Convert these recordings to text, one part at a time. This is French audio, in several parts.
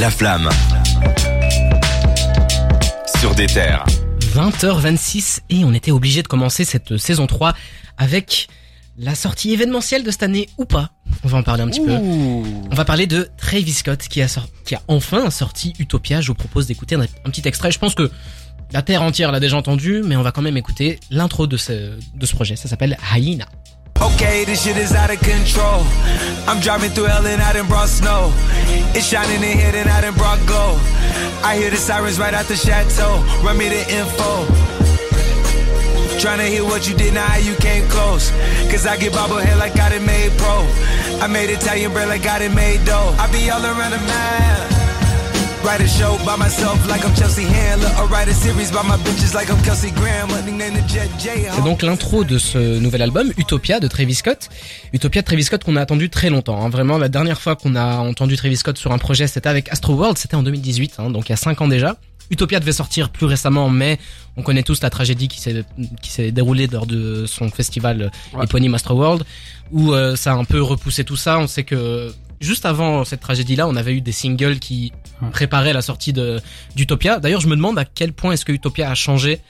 La flamme. Sur des terres. 20h26 et on était obligé de commencer cette saison 3 avec la sortie événementielle de cette année ou pas. On va en parler un petit peu. On va parler de Travis Scott qui a, qui a enfin sorti Utopia. Je vous propose d'écouter un, petit extrait. Je pense que la terre entière l'a déjà entendu, mais on va quand même écouter l'intro de ce, de ce projet. Ça s'appelle Hyena. Okay, this shit is out of control. I'm driving through hell and I done brought snow. It's shining in here and I done brought gold. I hear the sirens right out the chateau. Run me the info. Trying to hear what you did, now how you came close. Cause I get bobblehead like I done made pro. I made Italian bread like I done made dough. I be all around the map. C'est donc l'intro de ce nouvel album, Utopia de Travis Scott. Utopia de Travis Scott qu'on a attendu très longtemps. Hein. Vraiment, la dernière fois qu'on a entendu Travis Scott sur un projet, c'était avec Astro World, c'était en 2018, hein, donc il y a 5 ans déjà. Utopia devait sortir plus récemment, mais on connaît tous la tragédie qui s'est qui s'est déroulée lors de son festival éponyme Astro World, où euh, ça a un peu repoussé tout ça. On sait que juste avant cette tragédie-là, on avait eu des singles qui préparaient la sortie de d'Utopia. D'ailleurs, je me demande à quel point est-ce que Utopia a changé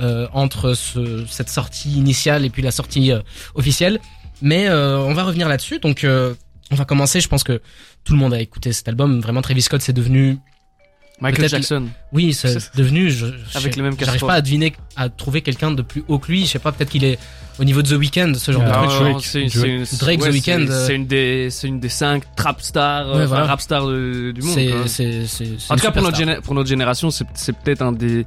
euh, entre ce, cette sortie initiale et puis la sortie euh, officielle. Mais euh, on va revenir là-dessus. Donc, euh, on va commencer. Je pense que tout le monde a écouté cet album. Vraiment, Travis Scott, c'est devenu Michael Jackson. Oui, c'est devenu. Je, Avec les mêmes J'arrive pas à deviner, à trouver quelqu'un de plus haut que lui. Je sais pas, peut-être qu'il est au niveau de The Weeknd, ce genre de truc. C'est Drake The Weeknd. Euh, c'est une des, c'est une des cinq trap stars, ouais, rap stars du monde. C'est, c'est, En tout cas, pour notre, pour notre génération, c'est peut-être un des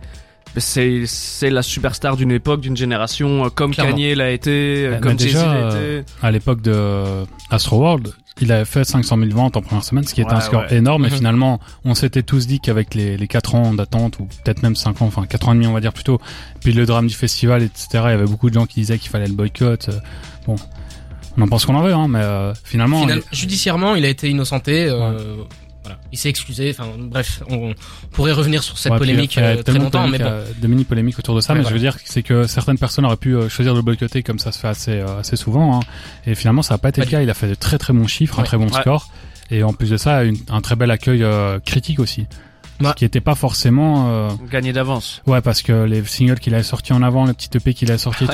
c'est c'est la superstar d'une époque, d'une génération, euh, comme Kanye l'a été, euh, comme Jay-Z l'a été. À l'époque de Astro World, il avait fait 500 000 ventes en première semaine, ce qui était un score énorme. Et mhm. finalement, on s'était tous dit qu'avec les, les 4 ans d'attente, ou peut-être même 5 ans, enfin 4 ans et demi on va dire plutôt, puis le drame du festival, etc., il y avait beaucoup de gens qui disaient qu'il fallait le boycott. Euh, bon, on en pense qu'on en veut, hein, mais euh, finalement... Judiciairement, il a été innocenté. Euh, voilà. Il s'est excusé. Enfin, bref, on pourrait revenir sur cette polémique euh, très longtemps, mais bon. Euh, de mini polémiques autour de ça. mais je veux dire, c'est que certaines personnes auraient pu euh, choisir de le boycotter, comme ça se fait assez assez souvent. Hein. Et finalement, ça n'a pas été le cas. Il a fait de très très bons chiffres, un très bon score, et en plus de ça, un très bel accueil critique aussi. Ce qui n'était pas forcément gagné d'avance. Ouais, parce que les singles qu'il a sortis en avant, le petit EP qu'il a sorti, tout,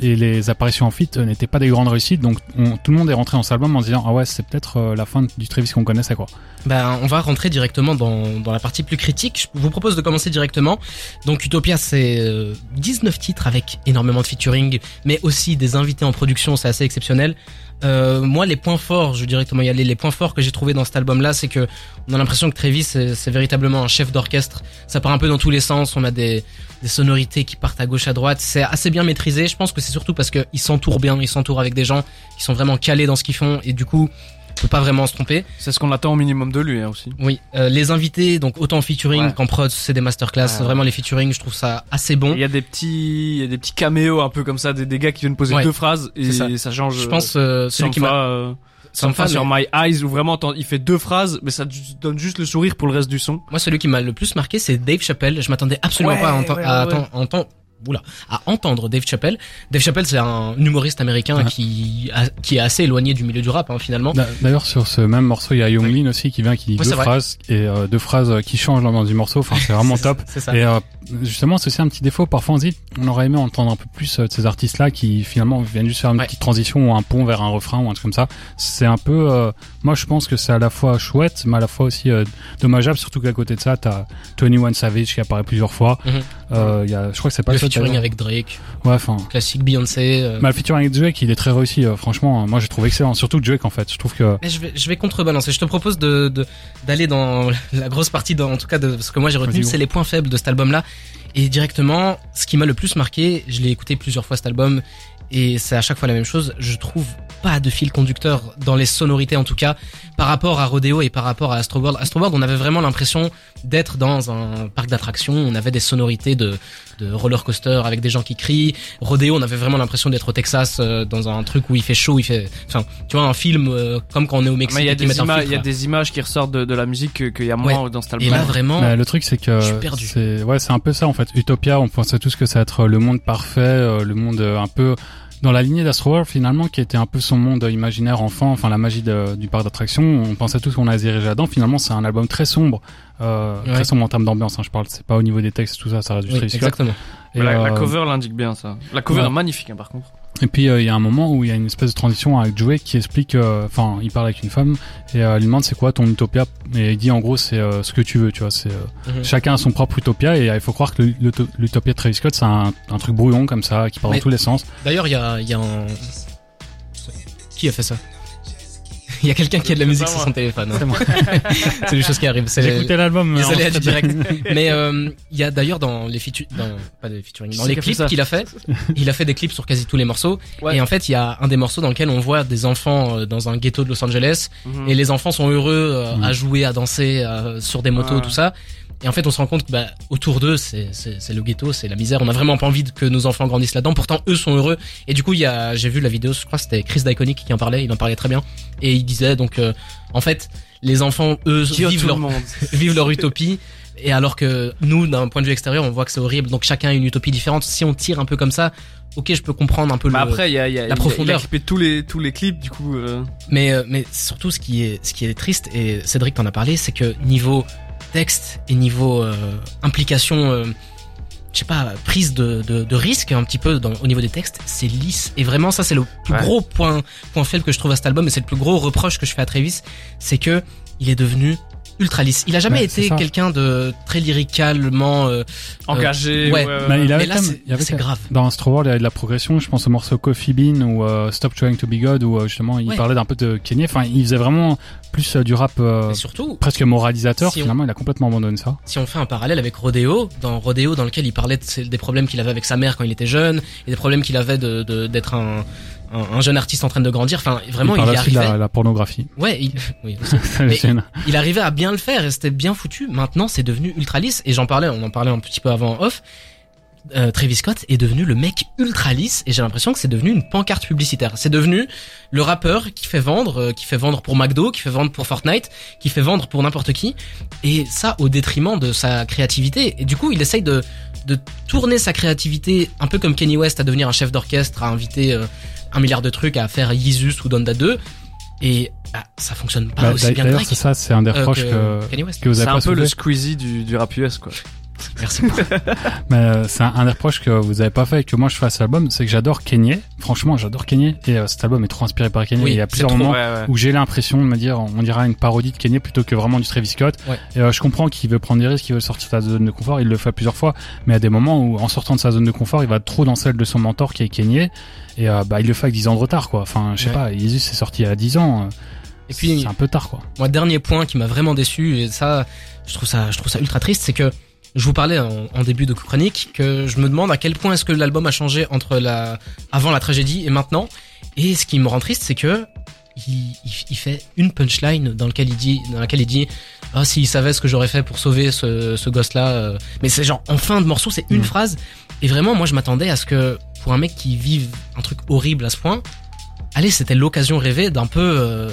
et les apparitions en fit n'étaient pas des grandes réussites donc tout le monde est rentré dans cet album en disant ah ouais c'est peut-être euh, la fin du Travis qu'on connaissait quoi. Ben on va rentrer directement dans, dans la partie plus critique. Je vous propose de commencer directement. Donc Utopia c'est 19 euh, titres avec énormément de featuring mais aussi des invités en production, c'est assez exceptionnel. Euh, moi, les points forts, je vais directement y aller. Les points forts que j'ai trouvé dans cet album-là, c'est que on a l'impression que Travis, c'est véritablement un chef d'orchestre. Ça part un peu dans tous les sens. On a des, des sonorités qui partent à gauche à droite. C'est assez bien maîtrisé. Je pense que c'est surtout parce qu'ils s'entourent bien, ils s'entourent avec des gens qui sont vraiment calés dans ce qu'ils font et du coup, on peut pas vraiment se tromper. C'est ce qu'on attend au minimum de lui hein, aussi. Oui, euh, les invités, donc autant en featuring qu'en prod, c'est des masterclass. Vraiment les featuring, je trouve ça assez bon. Il y a des petits, il y a des petits caméos un peu comme ça, des, des gars qui viennent poser deux phrases et ça. change. Je pense euh, celui qui m'a euh, Sampha sur My Eyes où vraiment il fait deux phrases mais ça donne juste le sourire pour le reste du son. Moi celui qui m'a le plus marqué c'est Dave Chappelle. Je m'attendais absolument pas à, entendre oula, à entendre Dave Chappelle. Dave Chappelle, c'est un humoriste américain qui, qui est assez éloigné du milieu du rap, hein, finalement. D'ailleurs, sur ce même morceau, il y a Young Lean aussi qui vient, qui dit deux phrases et euh, deux phrases qui changent l'ambiance du morceau. Enfin, c'est vraiment top. Ça. Et euh, justement, c'est aussi un petit défaut. Parfois, on dit, on aurait aimé entendre un peu plus euh, de ces artistes-là qui finalement viennent juste faire une petite transition ou un pont vers un refrain ou un truc comme ça. C'est un peu, moi, je pense que c'est à la fois chouette, mais à la fois aussi dommageable, surtout qu'à côté de ça, t'as Tony One Savage qui apparaît plusieurs fois. Mhm. y a, je crois que c'est pas le featuring avec Drake. Ouais, enfin. Classique Beyoncé. Euh. Bah, le featuring avec Drake, il est très réussi. Euh, franchement, moi, j'ai trouvé excellent. Surtout Drake, en fait. Je trouve que. Mais je vais, je vais contrebalancer. Je te propose de, d'aller dans la grosse partie, en tout cas, de ce que moi j'ai retenu, c'est les points faibles de cet album-là. Et directement, ce qui m'a le plus marqué, je l'ai écouté plusieurs fois cet album, et c'est à chaque fois la même chose. Je trouve pas de fil conducteur dans les sonorités en tout cas par rapport à Rodeo et par rapport à Astro World. Astro World, on avait vraiment l'impression d'être dans un parc d'attractions. On avait des sonorités de, de roller coaster avec des gens qui crient. Rodeo, on avait vraiment l'impression d'être au Texas euh, dans un truc où il fait chaud, il fait, enfin, tu vois, un film euh, comme quand on est au Mexique. Il y a des images, il y a des images qui ressortent de, de la musique qu'il y a moins dans cet album. Et là vraiment, le truc c'est que c'est ouais, c'est un peu ça en fait. Utopia, on pensait tous que ça va être le monde parfait, euh, le monde un peu dans la lignée d'Astroworld finalement qui était un peu son monde imaginaire enfant, enfin la magie du parc d'attractions, on pensait tous qu'on a dirigé là-dedans. Finalement, c'est un album très sombre, euh, très sombre en termes d'ambiance. Hein, je parle, c'est pas au niveau des textes tout ça, ça reste du oui, Exactement. Et la, la, cover l'indique bien ça. La cover est magnifique hein, par contre. Et puis euh, il y a un moment où il y a une espèce de transition avec Joey qui explique, euh, enfin, il parle avec une femme et euh, elle lui demande c'est quoi ton utopia? Et il dit en gros c'est ce que tu veux, tu vois, c'est mhm. chacun a son propre utopia et il faut croire que l'utopia de Travis Scott c'est un, un, truc brouillon comme ça qui part dans tous les sens. D'ailleurs il y a, y a un qui a fait ça? il y a quelqu'un qui a de la musique sur son téléphone. C'est moi. c'est des choses qui arrivent. J'ai écouté l'album. Les du direct. Mais euh, il y a d'ailleurs dans les dans, pas des featuring, dans les clips qu'il a fait, il a fait des clips sur quasi tous les morceaux. Et en fait, il y a un des morceaux dans lequel on voit des enfants euh, dans un ghetto de Los Angeles mhm. et les enfants sont heureux euh, à mhm. jouer, à danser sur des motos, tout ça. Et en fait, on se rend compte que bah, autour d'eux, c'est, c'est, le ghetto, c'est la misère. On a vraiment pas envie que nos enfants grandissent là-dedans. Pourtant, eux sont heureux. Et du coup, il y a, j'ai vu la vidéo, je crois que c'était Chris Diconic qui en parlait. Il en parlait très bien. Et il disait donc, euh, en fait, les enfants, eux, vivent leur, vivent leur utopie. Et alors que nous, d'un point de vue extérieur, on voit que c'est horrible. Donc chacun a une utopie différente. Si on tire un peu comme ça, ok, je peux comprendre un peu le, après, y a, y a, la profondeur. Il a, tous les tous les clips, du coup. Euh... Mais euh, mais surtout, ce qui est ce qui est triste et Cédric t'en a parlé, c'est que niveau texte et niveau euh, implication, euh, je sais pas, prise de, de, de, risque un petit peu dans, au niveau des textes, c'est lisse. Et vraiment, ça c'est le plus gros point, point faible que je trouve à cet album et c'est le plus gros reproche que je fais à Travis, c'est que il est devenu ultra lisse. Il a jamais été quelqu'un de très lyricalement euh, engagé. ouais. Mais, il avait là, c'est grave. Dans Astro World, il y a de la progression. Je pense au morceau Coffee Bean ou Stop Trying to Be God où justement il parlait d'un peu de Kanye. Enfin, il faisait vraiment plus euh, du rap euh, surtout, presque moralisateur. finalement, il a complètement abandonné ça. Si on fait un parallèle avec Rodeo, dans Rodeo, dans lequel il parlait des problèmes qu'il avait avec sa mère quand il était jeune, et des problèmes qu'il avait de d'être un, un, jeune artiste en train de grandir. Enfin, vraiment, il, il arrivait. La, la pornographie. Ouais, il, oui, il arrivait à bien le faire et c'était bien foutu. Maintenant, c'est devenu ultra lisse. Et j'en parlais, on en parlait un petit peu avant off euh, Travis Scott est devenu le mec ultra lisse et j'ai l'impression que c'est devenu une pancarte publicitaire. C'est devenu le rappeur qui fait vendre, euh, qui fait vendre pour McDo, qui fait vendre pour Fortnite, qui fait vendre pour n'importe qui et ça au détriment de sa créativité. Et du coup, il essaye de de tourner sa créativité un peu comme Kenny West à devenir un chef d'orchestre, à inviter euh, un milliard de trucs, à faire Yeezus ou Donda 2 et bah, ça fonctionne pas bah, aussi bien D'ailleurs, c'est ça, c'est un des reproches que, que, que, vous avez C'est un peu le Squeezie du, du rap US, quoi. Merci. Mais euh, c'est un, des reproches que vous avez pas fait et que moi je fais à cet album, c'est que j'adore Kanye. Franchement, j'adore Kanye et euh, cet album est trop inspiré par Kanye. il y a plusieurs moments où j'ai l'impression de me dire, on dirait une parodie de Kanye plutôt que vraiment du Travis Scott. Et euh, je comprends qu'il veut prendre des risques, qu'il veut sortir de sa zone de confort. Il le fait plusieurs fois, mais à des moments où, en sortant de sa zone de confort, il va trop dans celle de son mentor qui est Kanye. Et bah il le fait avec 10 ans de retard, quoi. Enfin, je sais pas, Jesus est sorti à 10 ans. Et puis c'est un peu tard, quoi. Moi, dernier point qui m'a vraiment déçu et ça, je trouve ça, je trouve ça ultra triste, c'est que je vous parlais en, début de chronique que je me demande à quel point est-ce que l'album a changé entre la avant la tragédie et maintenant. Et ce qui me rend triste, c'est que il, il, fait une punchline dans lequel il dit dans laquelle il dit ah s'il savait ce que j'aurais fait pour sauver ce, ce gosse là euh. mais c'est genre en fin de morceau c'est une mm. phrase et vraiment moi je m'attendais à ce que pour un mec qui vive un truc horrible à ce point allez c'était l'occasion rêvée d'un peu euh,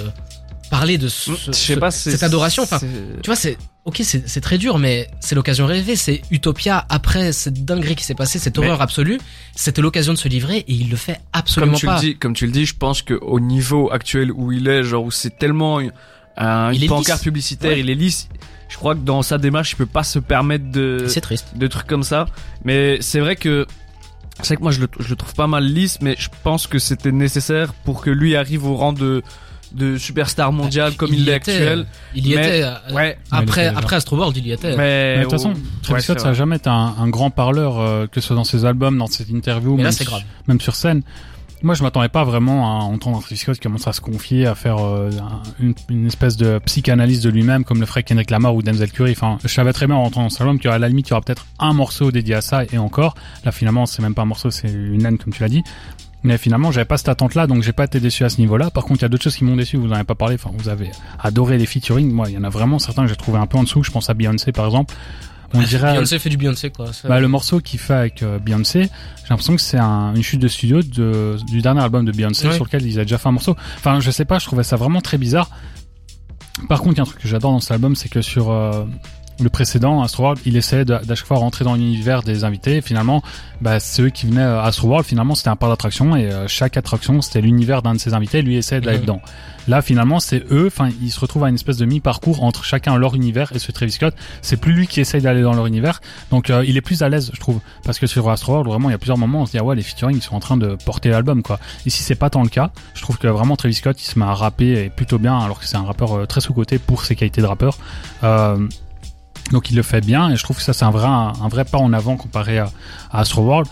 parler de ce, sais pas, cette adoration. Enfin, tu vois, c'est ok, c'est très dur, mais c'est l'occasion rêvée. C'est Utopia après cette dinguerie qui s'est passée, cette horreur absolue. C'était l'occasion de se livrer et il le fait absolument comme tu pas. Le dis, comme tu le dis, je pense que au niveau actuel où il est, genre où c'est tellement un, une pancarte publicitaire, il est lisse. Je crois que dans sa démarche, il peut pas se permettre de. C'est triste. De trucs comme ça. Mais c'est vrai que c'est que moi je le, je le trouve pas mal lisse, mais je pense que c'était nécessaire pour que lui arrive au rang de de superstar mondial comme il, l'est actuel. Il y était. Euh, ouais. Après, après Astroworld, il y était. Mais de toute façon, Travis Scott, ça a jamais été un, un grand parleur, euh, que ce soit dans ses albums, dans ses interviews, même, grave. même sur scène. Moi, je m'attendais pas vraiment à entendre Travis Scott qui commence à se confier, à faire euh, une, une, espèce de psychanalyse de lui-même, comme le ferait Kendrick Lamar ou Denzel Curry. Enfin, je savais très bien en entendant cet album qu'à la limite, il y aura peut-être un morceau dédié à ça, et encore. Là, finalement, c'est même pas un morceau, c'est une laine, comme tu l'as dit. Mais finalement, j'avais pas cette attente-là, donc j'ai pas été déçu à ce niveau-là. Par contre, il y a d'autres choses qui m'ont déçu. Vous en avez pas parlé. Enfin, vous avez adoré les featuring. Moi, il y en a vraiment certains que j'ai trouvé un peu en dessous. Je pense à Beyoncé, par exemple. On dirait. Beyoncé fait du Beyoncé, quoi. Bah, le morceau qu'il fait avec euh, Beyoncé, j'ai l'impression que c'est un, une chute de studio de, du dernier album de Beyoncé sur lequel il a déjà fait un morceau. Enfin, je sais pas. Je trouvais ça vraiment très bizarre. Par contre, il y a un truc que j'adore dans cet album, c'est que sur euh, le précédent, Astroworld, il essayait d'à chaque fois rentrer dans l'univers des invités. finalement, bah, ceux qui venaient à Astroworld, finalement, c'était un parc d'attraction et euh, chaque attraction, c'était l'univers d'un de ses invités. Lui essayait d'aller mhm. dedans. Là, finalement, c'est eux. Enfin, ils se retrouvent à une espèce de mi-parcours entre chacun leur univers et ce Travis Scott. C'est plus lui qui essaye d'aller dans leur univers. Donc, euh, il est plus à l'aise, je trouve, parce que sur Astroworld, vraiment, il y a plusieurs moments, on se dit ah ouais, les featuring, ils sont en train de porter l'album, quoi. Ici, c'est pas tant le cas. Je trouve que vraiment Travis Scott, il se met à rapper et plutôt bien, alors que c'est un rappeur euh, très sous côté pour ses qualités de rappeur. Euh, donc il le fait bien et je trouve que ça c'est un vrai un, vrai pas en avant comparé à, à Astroworld.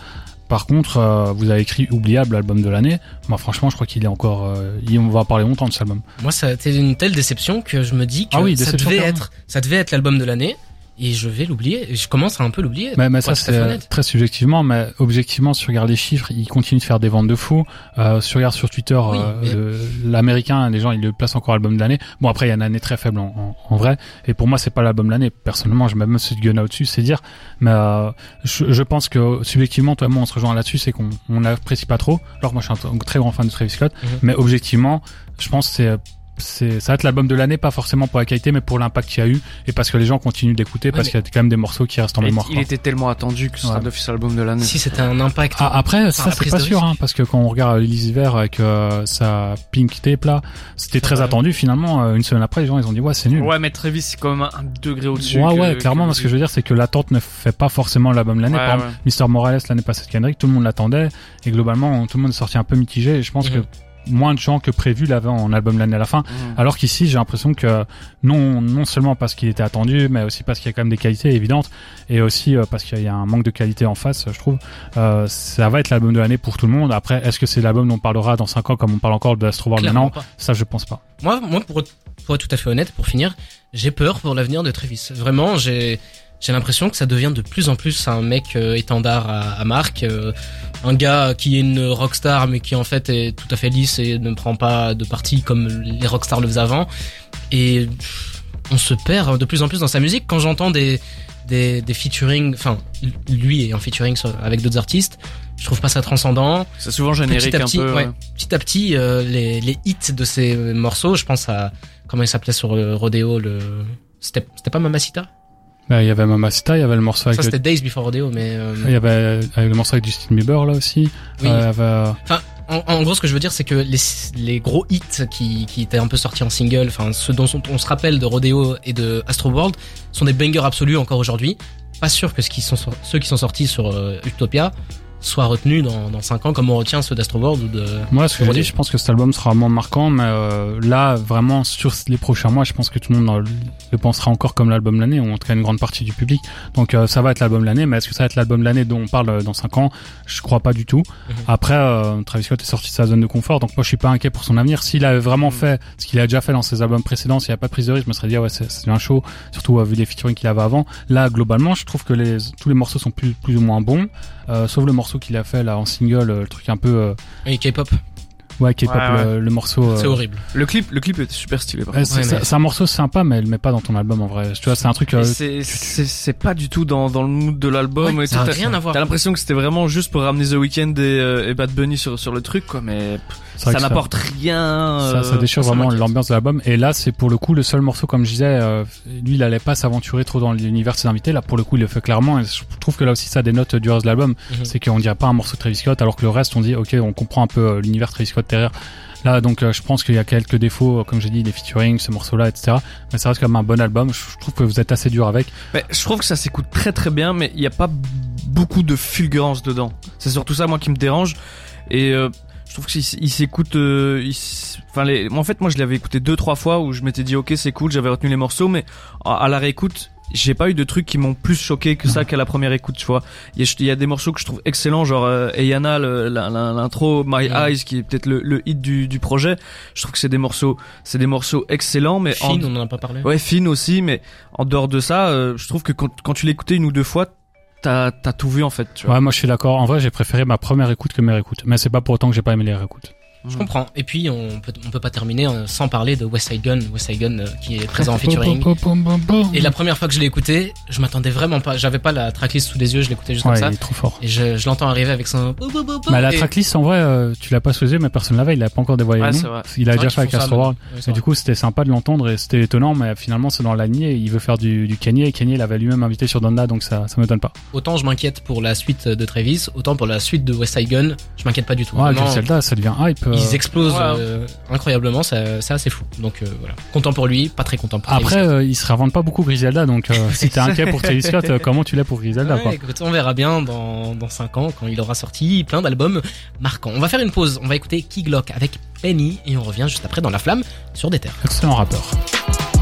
Par contre, euh, vous avez écrit oubliable album de l'année. Moi, franchement, je crois qu'il est encore. Euh, on va parler longtemps de cet album. Moi, ça a été une telle déception que je me dis que ah ça devait être, ça devait être l'album de l'année et je vais l'oublier. Je commence à un peu l'oublier. Mais, mais ça c'est très subjectivement, mais objectivement, si tu regardes les chiffres, il continue de faire des ventes de fou. Euh, si tu regardes sur Twitter, euh, l'américain, les gens, ils le placent encore album de l'année. Bon après, il y a une année très faible en, en, vrai. Et pour moi, c'est pas l'album de l'année. Personnellement, je mets même ce gun au-dessus, c'est dire. Mais euh, je, je, pense que subjectivement, toi et moi, on se rejoint là-dessus, c'est qu'on on n'apprécie pas trop. Alors moi, je suis un, très grand fan de Travis Scott, mhm. mais objectivement, je pense que c'est c'est ça va être l'album de l'année pas forcément pour la qualité mais pour l'impact qu'il y a eu et parce que les gens continuent d'écouter parce qu'il y a quand même des morceaux qui restent en mémoire il était tellement attendu que ce sera l'officiel album de l'année. Si c'était un impact ah, après ça c'est pas sûr hein, parce que quand on regarde Elise Vert avec euh, sa pink tape là c'était très attendu finalement euh, une semaine après les gens ils ont dit ouais c'est nul. Ouais mais Travis c'est quand même un degré au-dessus ouais ouais clairement que... ce que je veux dire c'est que l'attente ne fait pas forcément l'album de l'année. Par exemple Mister Morales l'année passée de Kendrick tout le monde l'attendait et globalement tout le monde est sorti un peu mitigé et je pense mhm. que moins de gens que prévu l'avaient en album l'année à la fin. Mmh. Alors qu'ici, j'ai l'impression que non, non seulement parce qu'il était attendu, mais aussi parce qu'il y a quand même des qualités évidentes, et aussi euh, parce qu'il y a un manque de qualité en face, je trouve. Euh, ça va être l'album de l'année pour tout le monde. Après, est-ce que c'est l'album dont on parlera dans 5 ans comme on parle encore de Astro World maintenant Ça, je pense pas. Moi, moi, pour, pour être tout à fait honnête, pour finir, j'ai peur pour l'avenir de Travis. Vraiment, j'ai j'ai l'impression que ça devient de plus en plus un mec euh, étendard à, à Marc, euh, un gars qui est une rockstar mais qui en fait est tout à fait lisse et ne prend pas de parti comme les rockstars le faisaient avant. Et on se perd de plus en plus dans sa musique quand j'entends des des, des featuring, enfin lui est en featuring avec d'autres artistes. Je trouve pas ça transcendant. C'est souvent générique petit à petit, un peu. Ouais, petit à petit, euh, les, les hits de ces morceaux, je pense à comment il s'appelait sur le rodéo, le c'était c'était pas Mamacita? Bah, il y avait Mamacita, il y avait le morceau avec. Ça, c'était Days Before Rodeo, mais. Euh, il y avait le morceau avec Justin Bieber, là aussi. Oui. Euh, avait... Enfin, en, gros, ce que je veux dire, c'est que les, les gros hits qui, qui étaient un peu sortis en single, enfin, ceux dont on, se rappelle de Rodeo et de Astro World, sont des bangers absolus encore aujourd'hui. Pas sûr que ce qui sont, ceux qui sont sortis sur euh, Utopia soit retenu dans, dans 5 ans comme on retient ceux d'Astroworld ou de moi ce que je dis je pense que cet album sera moins marquant mais euh, là vraiment sur les prochains mois je pense que tout le monde le pensera encore comme l'album de l'année ou en tout cas une grande partie du public. Donc euh, ça va être l'album de l'année mais est-ce que ça va être l'album de l'année dont on parle euh, dans 5 ans? Je crois pas du tout. Mhm. après Travis Scott est sorti de sa zone de confort donc moi je suis pas inquiet pour son avenir. S'il avait vraiment mhm. fait ce qu'il a déjà fait dans ses albums précédents s'il n'y a pas de prise de risque je me serais dit ah ouais c'est un show surtout vu les featuring qu'il avait avant. Là globalement je trouve que les tous les morceaux sont plus plus ou moins bons. Sauf le morceau qu'il a fait là en single, euh, le truc un peu. Euh, Et K-pop. Ouais, Le, morceau. C'est euh, horrible. Le clip, le clip était super stylé. c'est un morceau sympa, mais elle met pas dans ton album en vrai. Tu vois, c'est un truc. c'est pas du tout dans, dans le mood de l'album. ça n'a rien à voir. T'as l'impression que c'était vraiment juste pour ramener The Weeknd et, et Bad Bunny sur sur le truc, quoi. Mais ça n'apporte rien. Ça, ça déchire vraiment l'ambiance de l'album. Et là, c'est pour le coup le seul morceau, comme je disais, euh, lui, il allait pas s'aventurer trop dans l'univers de ses invités. Là, pour le coup, il le fait clairement. Et je trouve que là aussi, ça dénote du reste de l'album. Mhm. C'est qu'on dirait pas un morceau de Travis Scott, alors que le reste, on dit, ok, on comprend un peu euh, l'univers Travis Scott Là, donc, euh, je pense qu'il y a quelques défauts, comme j'ai dit, les featuring, ce morceau-là, etc. Mais ça reste quand même un bon album. Je trouve que vous êtes assez dur avec. Je trouve que ça s'écoute très très bien, mais il n'y a pas beaucoup de fulgurance dedans. C'est surtout ça, moi, qui me dérange. Et je trouve qu'il s'écoute euh, enfin en fait moi je l'avais écouté deux trois fois où je m'étais dit ok c'est cool j'avais retenu les morceaux mais à la réécoute j'ai pas eu de trucs qui m'ont plus choqué que ça qu'à la première écoute tu vois il y, a des morceaux que je trouve excellents genre euh, Ayana l'intro My Eyes qui est peut-être le, hit du, du projet je trouve que c'est des morceaux c'est des morceaux excellents mais Finn on en a pas parlé ouais Finn aussi mais en dehors de ça euh, je trouve que quand, quand tu l'écoutais une ou deux fois t'as as tout vu en fait. Tu vois. Ouais, moi je suis d'accord. En vrai, j'ai préféré ma première écoute que mes réécoutes. Mais c'est pas pour autant que j'ai pas aimé les réécoutes. Je comprends. Et puis on peut on peut pas terminer euh, sans parler de West Side Gun, West Side Gun euh, qui est présent en featuring. Et la première fois que je l'ai écouté, je m'attendais vraiment pas. J'avais pas la tracklist sous les yeux, je l'écoutais juste comme ça. Il est trop fort. Et je, je l'entends arriver avec son. Mais la tracklist en vrai, euh, tu l'as pas sous les yeux, mais personne l'avait. Il a pas encore dévoilé. Ouais, il a déjà fait avec Astro World. et du coup, c'était sympa de l'entendre et c'était étonnant, mais finalement, c'est dans la lignée. Il veut faire du, du Kanye et Kanye l'avait lui-même invité sur Donda, donc ça, ça m'étonne pas. Autant je m'inquiète pour la suite de Travis, autant pour la suite de West Side Gun, je m'inquiète pas du tout. Ouais, Zelda, ça devient hype. Ils explosent incroyablement, c'est assez fou. Donc voilà, content pour lui, pas très content pour Après, euh, il se réinvente pas beaucoup Griselda, donc euh, si t'es inquiet pour Travis Scott, euh, comment tu l'es pour Griselda quoi. Écoute, on verra bien dans, dans 5 ans quand il aura sorti plein d'albums marquants. On va faire une pause, on va écouter Key Glock avec Penny et on revient juste après dans La Flamme sur des terres. Excellent rappeur.